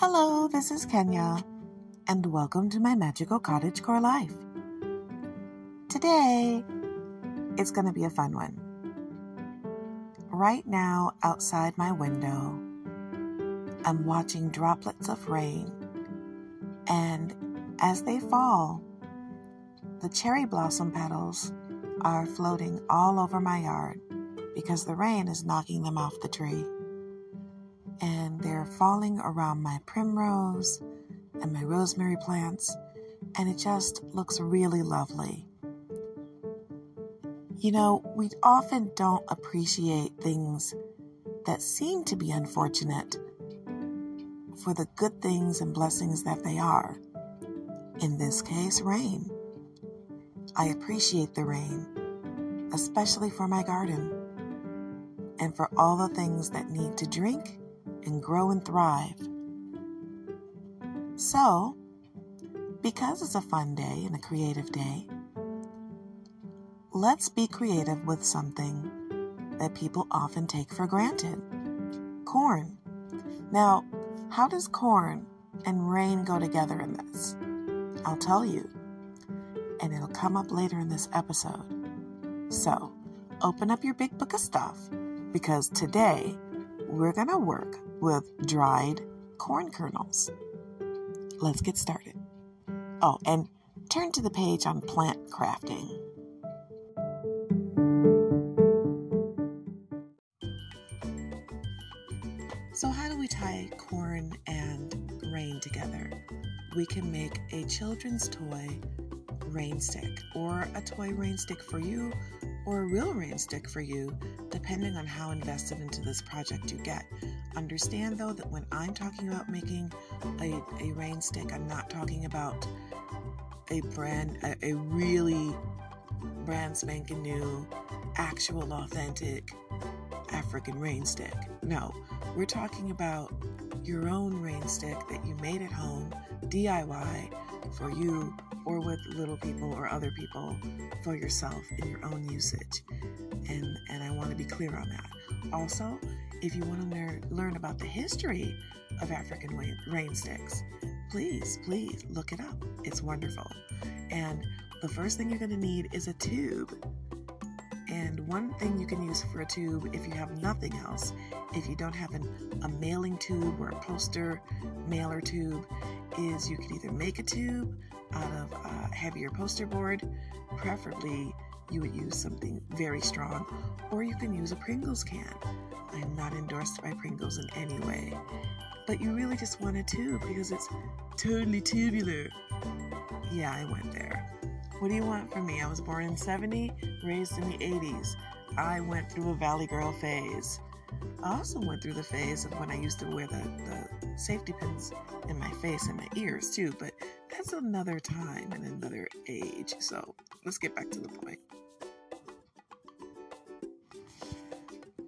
Hello, this is Kenya, and welcome to my magical cottage core life. Today, it's going to be a fun one. Right now, outside my window, I'm watching droplets of rain, and as they fall, the cherry blossom petals are floating all over my yard because the rain is knocking them off the tree. And they're falling around my primrose and my rosemary plants, and it just looks really lovely. You know, we often don't appreciate things that seem to be unfortunate for the good things and blessings that they are. In this case, rain. I appreciate the rain, especially for my garden and for all the things that need to drink and grow and thrive. So, because it's a fun day and a creative day, let's be creative with something that people often take for granted corn. Now, how does corn and rain go together in this? I'll tell you, and it'll come up later in this episode. So, open up your big book of stuff because today we're going to work with dried corn kernels. Let's get started. Oh, and turn to the page on plant crafting. So, how do we tie corn and rain together? We can make a children's toy rain stick or a toy rain stick for you or a real rain stick for you, depending on how invested into this project you get. Understand though that when I'm talking about making a, a rain stick, I'm not talking about a brand, a, a really brand spanking new, actual, authentic African rain stick. No, we're talking about your own rain stick that you made at home, DIY, for you or with little people or other people for yourself in your own usage. And, and I want to be clear on that. Also, if you want to learn, learn about the history of African rain, sticks, please, please look it up. It's wonderful. And the first thing you're going to need is a tube. And one thing you can use for a tube, if you have nothing else, if you don't have an, a mailing tube or a poster mailer tube, is you can either make a tube out of a heavier poster board. Preferably, you would use something very strong, or you can use a Pringles can. I am not endorsed by Pringles in any way, but you really just want a tube because it's totally tubular. Yeah, I went there. What do you want from me? I was born in 70, raised in the 80s. I went through a Valley Girl phase. I also went through the phase of when I used to wear the, the safety pins in my face and my ears too, but that's another time and another age. So let's get back to the point.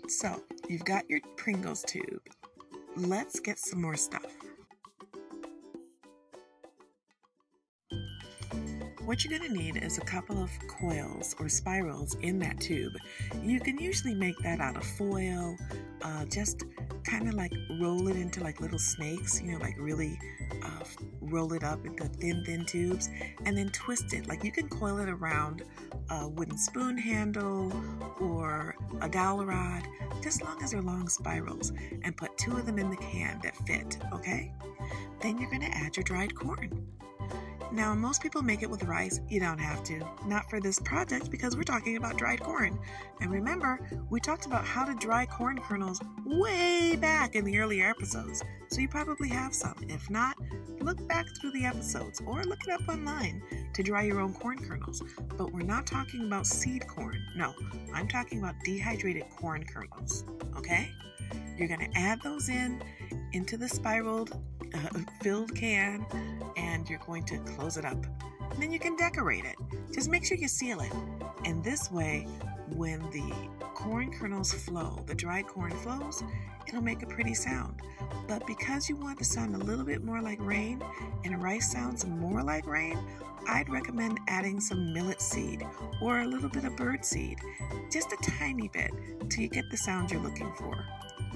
So you've got your Pringles tube. Let's get some more stuff. What you're going to need is a couple of coils or spirals in that tube. You can usually make that out of foil, uh, just kind of like roll it into like little snakes, you know, like really uh, roll it up into thin, thin tubes, and then twist it. Like you can coil it around a wooden spoon handle or a dowel rod, just long as they're long spirals, and put two of them in the can that fit, okay? Then you're going to add your dried corn. Now, most people make it with rice. You don't have to. Not for this project because we're talking about dried corn. And remember, we talked about how to dry corn kernels way back in the earlier episodes. So you probably have some. If not, look back through the episodes or look it up online to dry your own corn kernels. But we're not talking about seed corn. No, I'm talking about dehydrated corn kernels. Okay? You're going to add those in into the spiraled uh, filled can and you're going to close it up. And then you can decorate it. Just make sure you seal it. And this way, when the corn kernels flow, the dried corn flows, it'll make a pretty sound. But because you want to sound a little bit more like rain and rice sounds more like rain, I'd recommend adding some millet seed or a little bit of bird seed, just a tiny bit, till you get the sound you're looking for.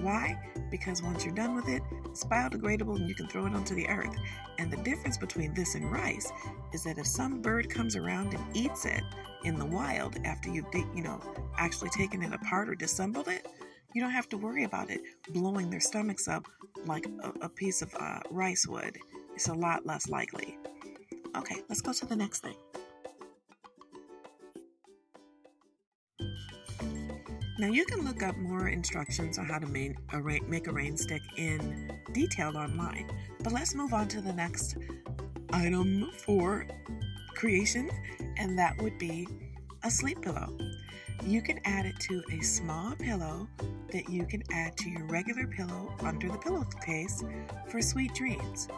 Why? Because once you're done with it, it's biodegradable and you can throw it onto the earth. And the difference between this and rice is that if some bird comes around and eats it in the wild after you've, you know, actually taken it apart or dissembled it, you don't have to worry about it blowing their stomachs up like a, a piece of uh, rice would. It's a lot less likely. Okay, let's go to the next thing. Now you can look up more instructions on how to rain, make a rain stick in detail online, but let's move on to the next item for creation, and that would be a sleep pillow. You can add it to a small pillow that you can add to your regular pillow under the pillowcase for sweet dreams.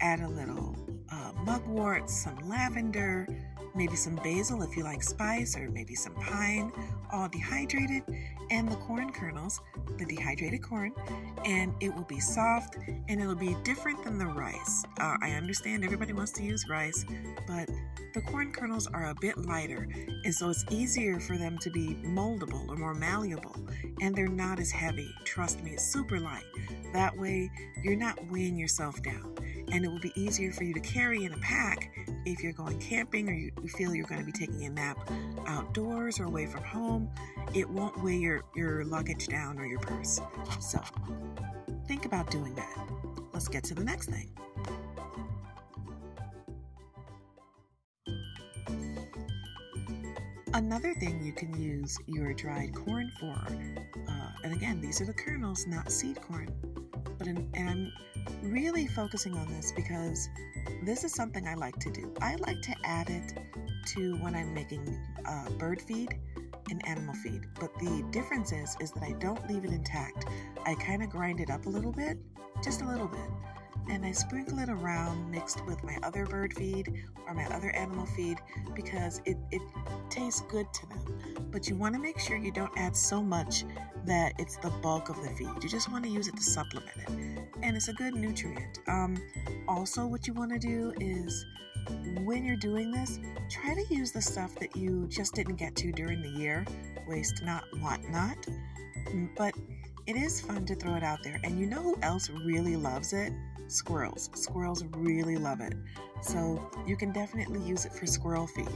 Add a little uh, mugwort, some lavender, maybe some basil if you like spice, or maybe some pine, all dehydrated, and the corn kernels, the dehydrated corn, and it will be soft and it'll be different than the rice. Uh, I understand everybody wants to use rice, but the corn kernels are a bit lighter, and so it's easier for them to be moldable or more malleable, and they're not as heavy. Trust me, it's super light. That way, you're not weighing yourself down, and it will be easier for you to carry in a pack if you're going camping or you feel you're going to be taking a nap outdoors or away from home. It won't weigh your, your luggage down or your purse. So, think about doing that. Let's get to the next thing. Another thing you can use your dried corn for, uh, and again, these are the kernels, not seed corn. But in, and I'm really focusing on this because this is something I like to do. I like to add it to when I'm making uh, bird feed and animal feed. But the difference is, is that I don't leave it intact. I kind of grind it up a little bit, just a little bit and I sprinkle it around mixed with my other bird feed or my other animal feed because it, it tastes good to them. But you want to make sure you don't add so much that it's the bulk of the feed. You just want to use it to supplement it. And it's a good nutrient. Um, also, what you want to do is when you're doing this, try to use the stuff that you just didn't get to during the year. Waste not, want not. But it is fun to throw it out there. And you know who else really loves it? Squirrels. Squirrels really love it. So you can definitely use it for squirrel feed.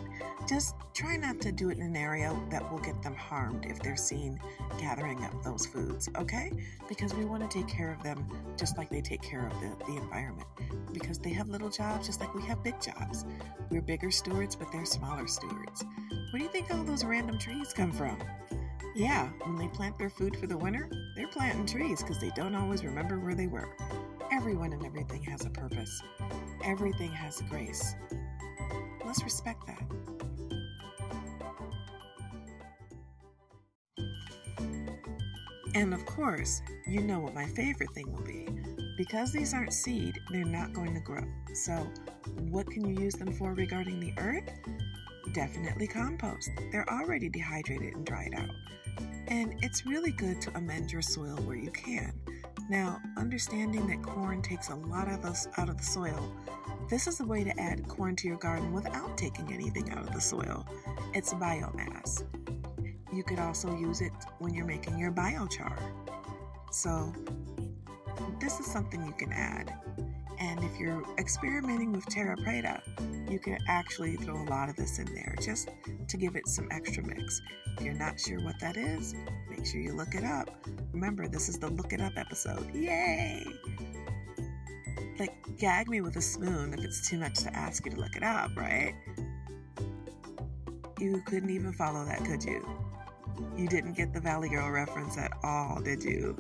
Just try not to do it in an area that will get them harmed if they're seen gathering up those foods, okay? Because we want to take care of them just like they take care of the, the environment. Because they have little jobs just like we have big jobs. We're bigger stewards, but they're smaller stewards. Where do you think all those random trees come from? Yeah, when they plant their food for the winter, they're planting trees because they don't always remember where they were. Everyone and everything has a purpose. Everything has grace. Let's respect that. And of course, you know what my favorite thing will be. Because these aren't seed, they're not going to grow. So, what can you use them for regarding the earth? Definitely compost. They're already dehydrated and dried out. And it's really good to amend your soil where you can. Now, understanding that corn takes a lot of us out of the soil, this is a way to add corn to your garden without taking anything out of the soil. It's biomass. You could also use it when you're making your biochar. So, this is something you can add. And if you're experimenting with terra preta, you can actually throw a lot of this in there just to give it some extra mix. If you're not sure what that is, make sure you look it up. Remember, this is the look it up episode. Yay! Like, gag me with a spoon if it's too much to ask you to look it up, right? You couldn't even follow that, could you? You didn't get the Valley Girl reference at all, did you?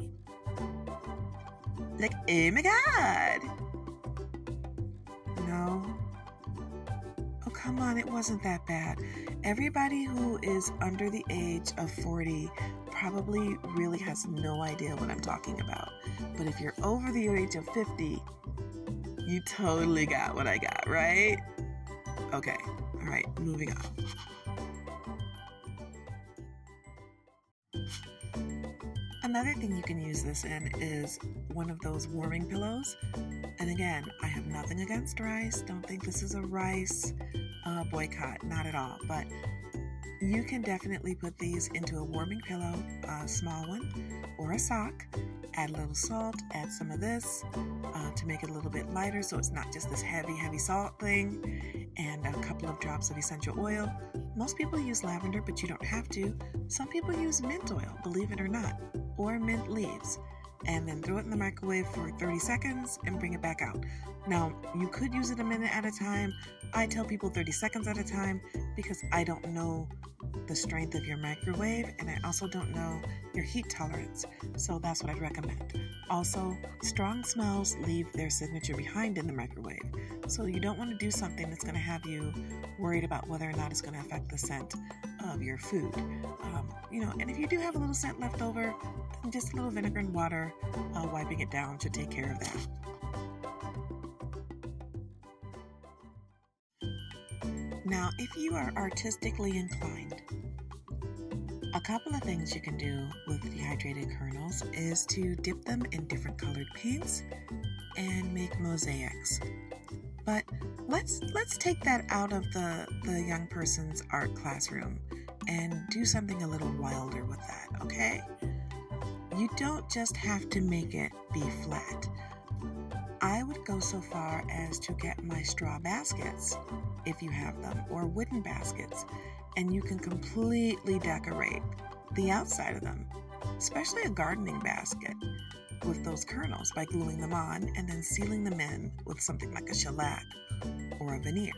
Like, oh my god! Come on, it wasn't that bad. Everybody who is under the age of 40 probably really has no idea what I'm talking about. But if you're over the age of 50, you totally got what I got, right? Okay, all right, moving on. Another thing you can use this in is one of those warming pillows. And again, I have nothing against rice. Don't think this is a rice uh, boycott, not at all. But you can definitely put these into a warming pillow, a small one, or a sock. Add a little salt, add some of this uh, to make it a little bit lighter so it's not just this heavy, heavy salt thing, and a couple of drops of essential oil. Most people use lavender, but you don't have to. Some people use mint oil, believe it or not, or mint leaves and then throw it in the microwave for 30 seconds and bring it back out. Now, you could use it a minute at a time. I tell people 30 seconds at a time because I don't know the strength of your microwave and I also don't know your heat tolerance. So that's what I'd recommend. Also, strong smells leave their signature behind in the microwave. So you don't want to do something that's going to have you worried about whether or not it's going to affect the scent of your food. Um, you know, and if you do have a little scent left over, just a little vinegar and water, uh, wiping it down should take care of that. Now, if you are artistically inclined, a couple of things you can do with dehydrated kernels is to dip them in different colored paints and make mosaics. But let's let's take that out of the the young person's art classroom and do something a little wilder with that, okay? You don't just have to make it be flat. I would go so far as to get my straw baskets, if you have them, or wooden baskets, and you can completely decorate the outside of them, especially a gardening basket with those kernels by gluing them on and then sealing them in with something like a shellac or a veneer.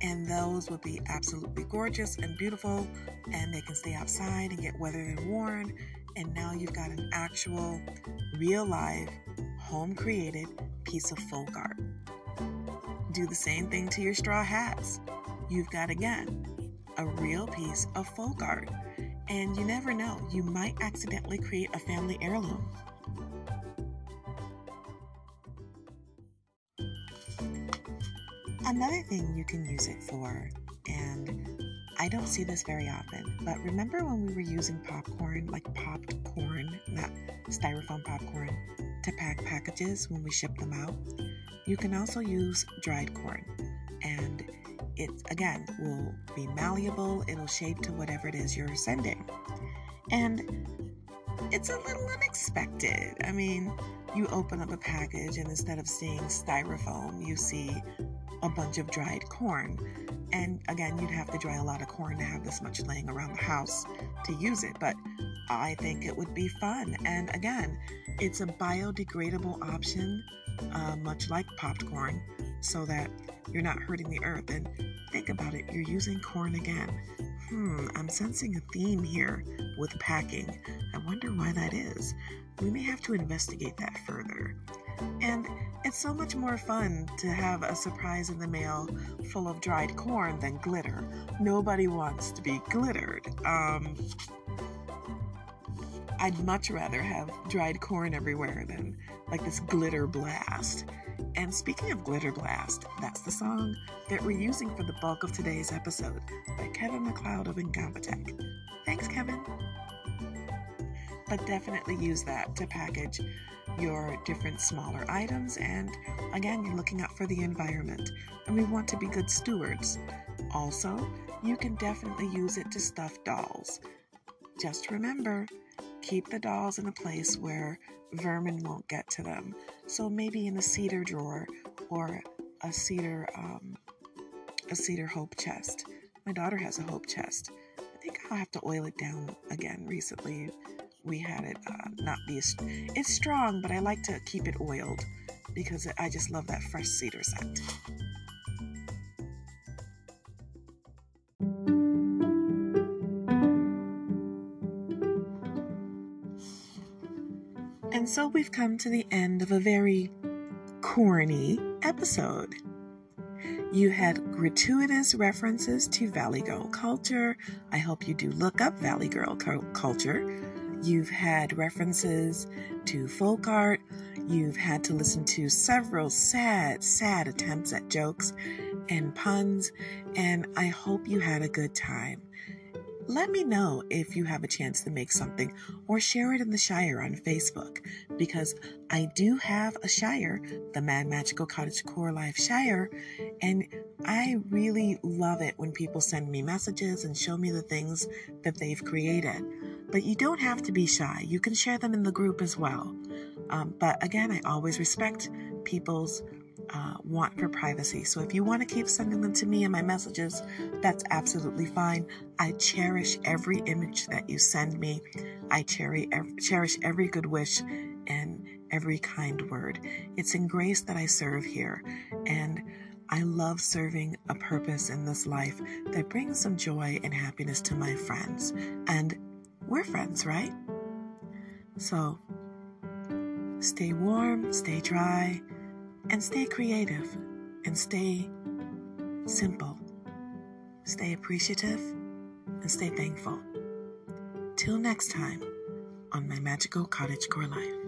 And those would be absolutely gorgeous and beautiful, and they can stay outside and get weathered and worn. And now you've got an actual, real life, home created piece of folk art. Do the same thing to your straw hats. You've got again a real piece of folk art. And you never know, you might accidentally create a family heirloom. Another thing you can use it for, and I don't see this very often, but remember when we were using popcorn, like popped corn, not styrofoam popcorn, to pack packages when we ship them out? You can also use dried corn, and it again will be malleable, it'll shape to whatever it is you're sending. And it's a little unexpected. I mean, you open up a package, and instead of seeing styrofoam, you see a bunch of dried corn. And again, you'd have to dry a lot of corn to have this much laying around the house to use it, but I think it would be fun. And again, it's a biodegradable option, uh, much like popped corn, so that you're not hurting the earth. And think about it, you're using corn again. Hmm, I'm sensing a theme here with packing. I wonder why that is. We may have to investigate that further. And it's so much more fun to have a surprise in the mail full of dried corn than glitter. Nobody wants to be glittered. Um, I'd much rather have dried corn everywhere than like this glitter blast. And speaking of Glitter Blast, that's the song that we're using for the bulk of today's episode by Kevin MacLeod of Incompetech. Thanks, Kevin. But definitely use that to package your different smaller items. And again, you're looking out for the environment. And we want to be good stewards. Also, you can definitely use it to stuff dolls. Just remember, keep the dolls in a place where vermin won't get to them. So maybe in a cedar drawer or a cedar um, a cedar hope chest. My daughter has a hope chest. I think I'll have to oil it down again. Recently, we had it uh, not be it's strong, but I like to keep it oiled because I just love that fresh cedar scent. And so we've come to the end of a very corny episode. You had gratuitous references to Valley Girl culture. I hope you do look up Valley Girl culture. You've had references to folk art. You've had to listen to several sad, sad attempts at jokes and puns. And I hope you had a good time. let me know if you have a chance to make something or share it in the Shire on Facebook because I do have a Shire, the Mad Magical Cottage Core Life Shire, and I really love it when people send me messages and show me the things that they've created. But you don't have to be shy, you can share them in the group as well. Um, but again, I always respect people's uh, want for privacy. So if you want to keep sending them to me in my messages, that's absolutely fine. I cherish every image that you send me. I cherish every good wish and every kind word. It's in grace that I serve here, and I love serving a purpose in this life that brings some joy and happiness to my friends. And we're friends, right? So stay warm, stay dry and stay creative and stay simple. Stay appreciative and stay thankful. Till next time on my magical cottage core life.